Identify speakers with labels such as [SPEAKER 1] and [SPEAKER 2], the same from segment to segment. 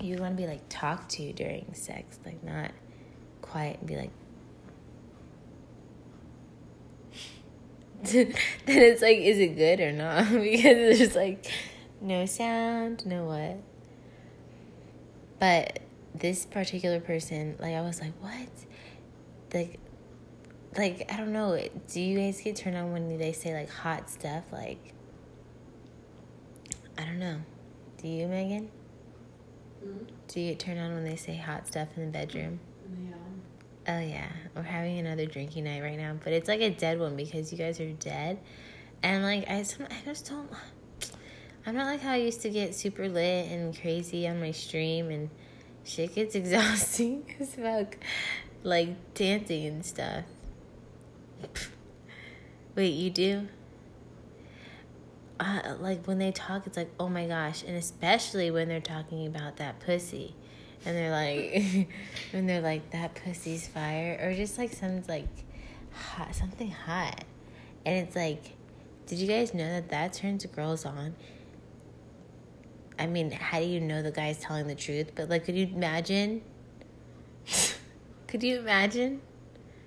[SPEAKER 1] you want to be like talked to during sex, like not quiet and be like. then it's like, is it good or not? because there's like no sound, no what. But this particular person, like, I was like, what? Like, like I don't know. Do you guys get turned on when they say like hot stuff? Like, I don't know. Do you, Megan? Mm-hmm. Do you get turned on when they say hot stuff in the bedroom? Yeah. Oh yeah, we're having another drinking night right now, but it's like a dead one because you guys are dead, and like I, I just don't. I'm not like how I used to get super lit and crazy on my stream, and shit gets exhausting as fuck, like dancing and stuff. Wait, you do? Uh, like when they talk, it's like, oh my gosh, and especially when they're talking about that pussy, and they're like, when they're like that pussy's fire, or just like some like hot, something hot, and it's like, did you guys know that that turns girls on? I mean, how do you know the guy's telling the truth? But like, could you imagine? could you imagine?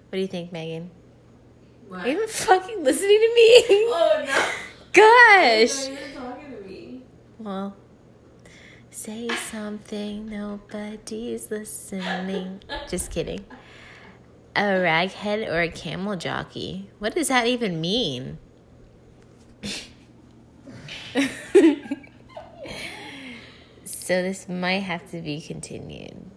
[SPEAKER 1] What do you think, Megan? What? Are you even fucking listening to me? Oh no. Gosh. talking to me. Well, say something, nobody's listening. Just kidding. A raghead or a camel jockey? What does that even mean? so this might have to be continued